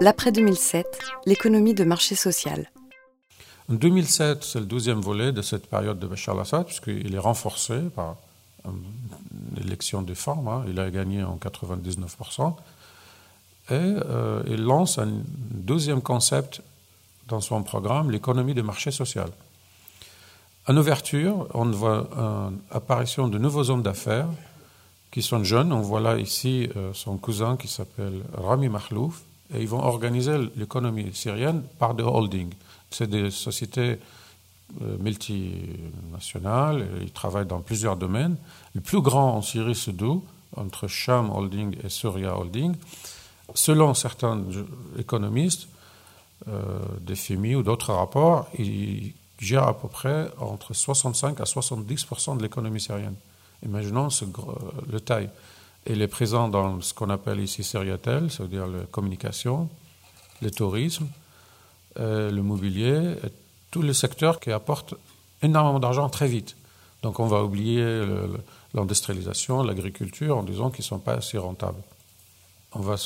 L'après 2007, l'économie de marché social. En 2007, c'est le deuxième volet de cette période de Bachar al-Assad, puisqu'il est renforcé par l'élection des femmes. Hein. Il a gagné en 99%. Et euh, il lance un deuxième concept dans son programme, l'économie de marché social. En ouverture, on voit l'apparition de nouveaux hommes d'affaires qui sont jeunes. On voit là ici euh, son cousin qui s'appelle Rami Mahlouf. Et ils vont organiser l'économie syrienne par des holdings. C'est des sociétés euh, multinationales, ils travaillent dans plusieurs domaines. Le plus grand en Syrie, c'est d'où entre Sham Holding et Surya Holding. Selon certains économistes, euh, des FMI ou d'autres rapports, ils gèrent à peu près entre 65 à 70% de l'économie syrienne. Imaginons ce, le taille. Il est présent dans ce qu'on appelle ici Syriatel, c'est-à-dire la communication, le tourisme, euh, le mobilier, tous les secteurs qui apportent énormément d'argent très vite. Donc on va oublier l'industrialisation, l'agriculture en disant qu'ils ne sont pas assez rentables. On va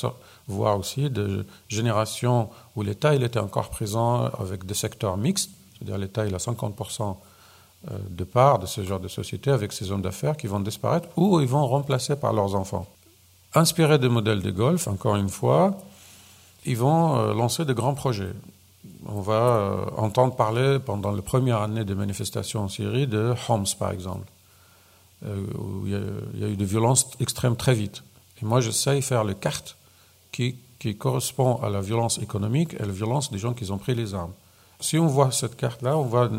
voir aussi des générations où l'État était encore présent avec des secteurs mixtes, c'est-à-dire l'État il a 50% euh, de part de ce genre de société avec ces hommes d'affaires qui vont disparaître ou ils vont remplacer par leurs enfants. Inspirés des modèles de golf, encore une fois, ils vont euh, lancer de grands projets on va euh, entendre parler pendant la première année des manifestations en Syrie de Homs, par exemple, euh, où il y, a, eu des violences extrêmes très vite. Et moi, j'essaye de faire les cartes qui, qui correspondent à la violence économique et la violence des gens qui ont pris les armes. Si on voit cette carte-là, on voit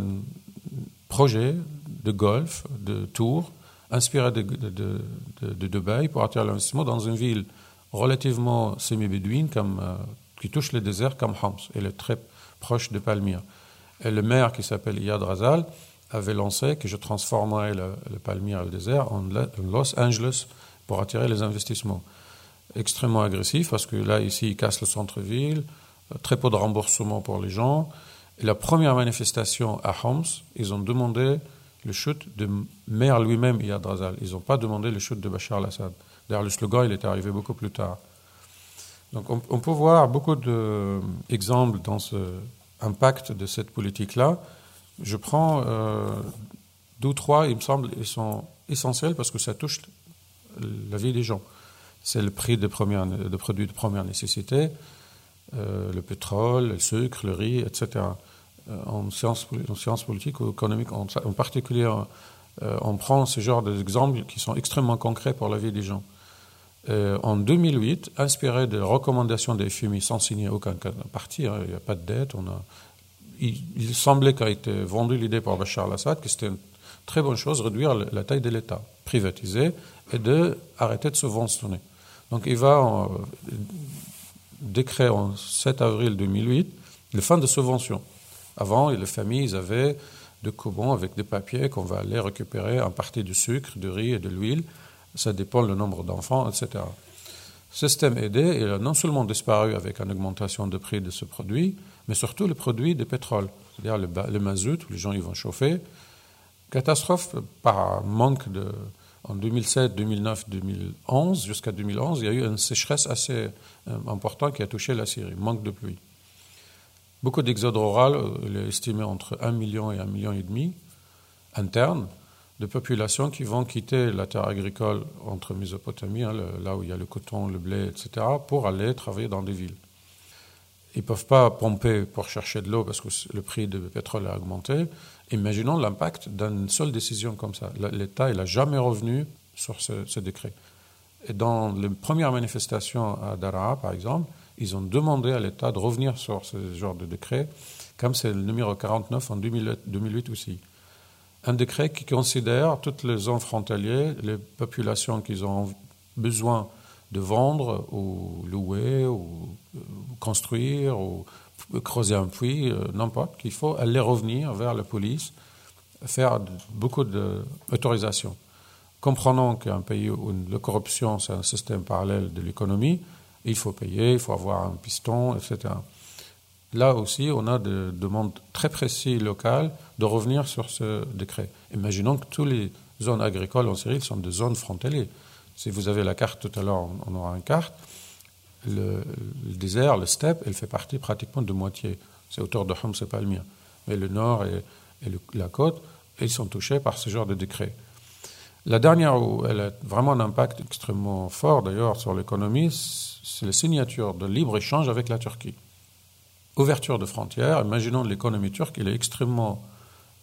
projet de golf, de tour, inspiré de, Dubaï pour attirer l'investissement dans une ville relativement semi-bédouine comme, euh, qui touche le désert comme Homs. Elle est très proche de Palmyre. Et le maire qui s'appelle Iyad Razal avait lancé que je transformerais le, Palmyre et le désert en Los Angeles pour attirer les investissements. Extrêmement agressif parce que là, ici, il casse le centre-ville, très peu de remboursement pour les gens. La première manifestation à Homs, ils ont demandé le chute de maire lui-même, Iyad Razal. Ils n'ont pas demandé le chute de Bachar al-Assad. D'ailleurs, le slogan, il est arrivé beaucoup plus tard. Donc on, peut voir beaucoup d'exemples dans ce impact de cette politique-là. Je prends euh, deux ou trois, il me semble, ils sont essentiels parce que ça touche la vie des gens. C'est le prix de, première, de, produits de première nécessité, euh, le pétrole, le sucre, le riz, etc. Euh, en sciences, en sciences politiques ou économiques en, particulier, on prend ce genre d'exemples qui sont extrêmement concrets pour la vie des gens. Euh, en 2008, inspiré des recommandations des FMI sans signer aucun parti, hein, il n'y a pas de dette, on a, il, semblait qu'a été vendue l'idée par Bachar al-Assad que c'était une très bonne chose réduire la taille de l'État, privatiser et de arrêter de subventionner. Donc il va décret en 7 avril 2008 le fin de subvention. Avant, les familles avaient de coupons avec des papiers qu'on va aller récupérer en partie du sucre, du riz et de l'huile ça dépend le nombre d'enfants, etc. Système aidé il a non seulement disparu avec une augmentation de prix de ce produit, mais surtout le produit de pétrole, c'est-à-dire le, le, mazout, où les gens ils vont chauffer. Catastrophe par manque de. En 2007, 2009, 2011, jusqu'à 2011, il y a eu une sécheresse assez euh, importante qui a touché la Syrie, manque de pluie. Beaucoup d'exode rural, euh, il est estimé entre 1 million et 1 million et demi interne de populations qui vont quitter la terre agricole entre Mésopotamie, hein, là où il y a le coton, le blé, etc., pour aller travailler dans des villes. Ils ne peuvent pas pomper pour chercher de l'eau parce que le prix du pétrole a augmenté. Imaginons l'impact d'une seule décision comme ça. L'État, il n'a jamais revenu sur ce, décret. Et dans les premières manifestations à Daraa, par exemple, ils ont demandé à l'État de revenir sur ce genre de décret, comme c'est le numéro 49 en 2008 aussi un décret qui considère toutes les zones frontalières, les populations qui ont besoin de vendre ou louer ou euh, construire ou creuser un puits, euh, n'importe, qu'il faut aller revenir vers la police, faire beaucoup d'autorisations. Comprenons qu'un pays où la corruption, c'est un système parallèle de l'économie, il faut payer, il faut avoir un piston, etc. Là aussi, on a des demandes très précises locales de revenir sur ce décret. Imaginons que toutes les zones agricoles en Syrie sont des zones frontalières. Si vous avez la carte tout à l'heure, on aura une carte. le, désert, le steppe, elle fait partie pratiquement de moitié. C'est autour de Homs et Palmyre. Mais le nord et, la côte, ils sont touchés par ce genre de décret. La dernière où elle a vraiment un impact extrêmement fort d'ailleurs sur l'économie, c'est la signature de libre-échange avec la Turquie. Ouverture de frontières, imaginons l'économie turque, elle est extrêmement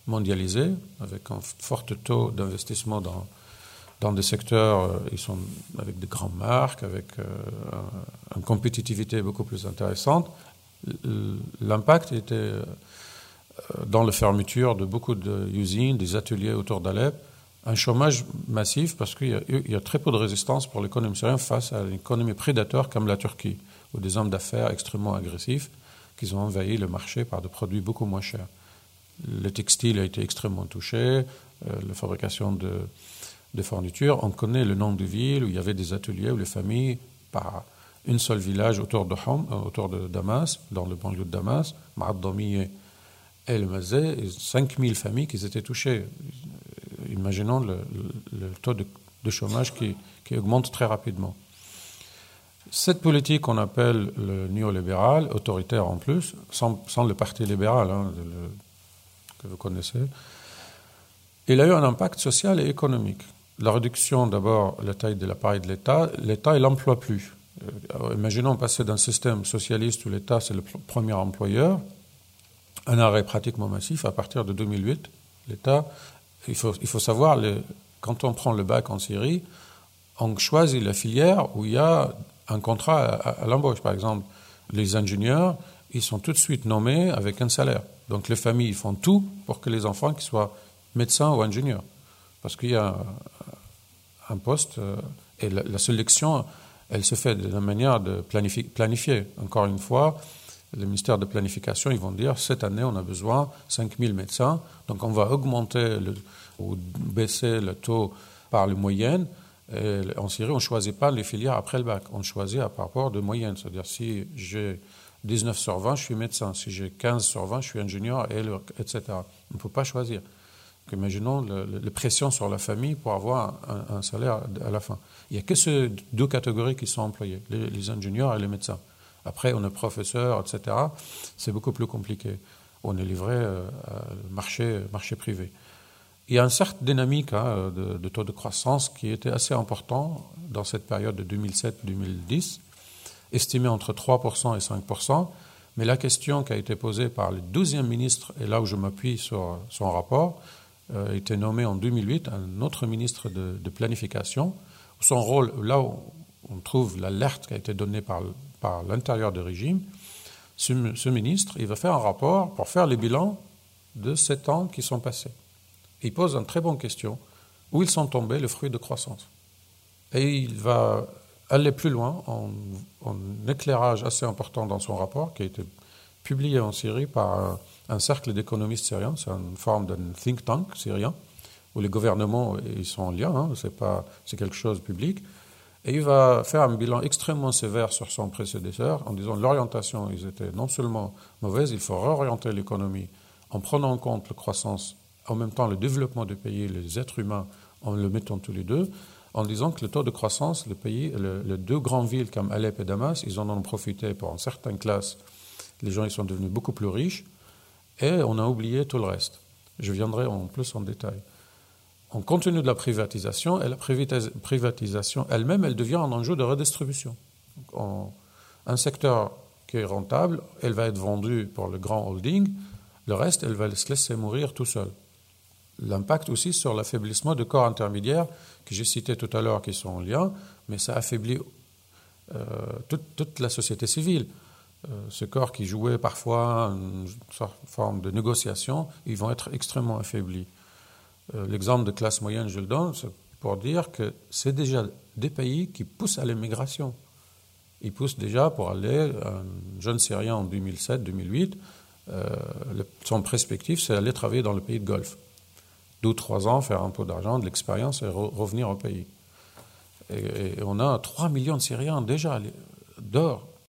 mondialisée, avec un fort taux d'investissement dans, dans des secteurs, euh, ils sont avec des grandes marques, avec euh, une compétitivité beaucoup plus intéressante. L'impact était euh, dans la fermeture de beaucoup d'usines, des ateliers autour d'Alep, un chômage massif parce qu'il y, a très peu de résistance pour l'économie syrienne face à une économie prédateur comme la Turquie, ou des hommes d'affaires extrêmement agressifs qui ont envahi le marché par des produits beaucoup moins chers. Le textile a été extrêmement touché, la fabrication de, de fournitures. On connaît le nom de villes où il y avait des ateliers où les familles, par une seule village autour de Hom, euh, autour de Damas, dans le banlieue de Damas, Ma'addomi et le Mazé, 5000 familles qui étaient touchées. Imaginons le, taux de, chômage qui, augmente très rapidement. Cette politique qu'on appelle le néolibéral, autoritaire en plus, sans, le parti libéral hein, que vous connaissez, il a eu un impact social et économique la réduction d'abord la taille de l'appareil de l'État, l'État il n'emploie plus. Euh, imaginons passer d'un système socialiste où l'État c'est le premier employeur, un arrêt pratiquement massif à partir de 2008. L'État, il faut, il savoir, quand on prend le bac en Syrie, on choisit la filière où il y a un contrat à, l'embauche. Par exemple, les ingénieurs, ils sont tout de suite nommés avec un salaire. Donc les familles font tout pour que les enfants soient médecins ou ingénieurs. Parce qu'il y a un poste euh, et la, sélection, elle se fait de la manière de planifier. Encore une fois, le ministère de planification, ils vont dire cette année, on a besoin de 5000 médecins, donc on va augmenter ou baisser le taux par les moyennes. en Syrie, on ne choisit pas les filières après le bac, on choisit à rapport de moyenne. C'est-à-dire, si j'ai 19 sur 20, je suis médecin, si j'ai 15 sur 20, je suis ingénieur, etc. On ne peut pas choisir imaginons la pression sur la famille pour avoir un, salaire à la fin. Il n'y a que ces deux catégories qui sont employées, les, ingénieurs et les médecins. Après, on est professeur, etc. C'est beaucoup plus compliqué. On est livré euh, au marché, marché privé. Il y a une certaine dynamique hein, de, taux de croissance qui était assez important dans cette période de 2007-2010, estimé entre 3% et 5%. Mais la question qui a été posée par le 12e ministre, et là où je m'appuie sur son rapport, a été nommé en 2008 un autre ministre de, planification. Son rôle, là où on trouve l'alerte qui a été donnée par, l'intérieur du régime, ce, ministre, il va faire un rapport pour faire les bilans de sept ans qui sont passés. Il pose une très bonne question. Où ils sont tombés les fruits de croissance? Et il va aller plus loin en, en éclairage assez important dans son rapport qui a été publié en Syrie par un cercle d'économistes syriens, c'est une forme d'un think tank syrien, où les gouvernements ils sont en lien, hein, c'est, quelque chose de public. Et il va faire un bilan extrêmement sévère sur son prédécesseur en disant l'orientation, ils étaient non seulement mauvaises, il faut réorienter l'économie en prenant en compte la croissance, en même temps le développement du pays, les êtres humains, en le mettant tous les deux, en disant que le taux de croissance, le pays, les deux grandes villes comme Alep et Damas, ils en ont profité pour une certaine classe. Les gens ils sont devenus beaucoup plus riches et on a oublié tout le reste. Je viendrai en plus en détail. On continue de la privatisation et la privatisation elle-même, elle devient un enjeu de redistribution. un secteur qui est rentable, elle va être vendue pour le grand holding, le reste, elle va se laisser mourir tout seul. L'impact aussi sur l'affaiblissement de corps intermédiaires que j'ai cités tout à l'heure qui sont en lien, mais ça affaiblit euh, toute, la société civile. Euh, ce corps qui jouait parfois une forme de négociation, ils vont être extrêmement affaiblis. Euh, l'exemple de classe moyenne, je le donne, c'est pour dire que c'est déjà des pays qui poussent à l'immigration. Ils poussent déjà pour aller, un jeune Syrien en 2007-2008, euh, son perspective, c'est aller travailler dans le pays de Golfe. Deux ou trois ans, faire un peu d'argent, de l'expérience et revenir au pays. Et, et, on a 3 millions de Syriens déjà dehors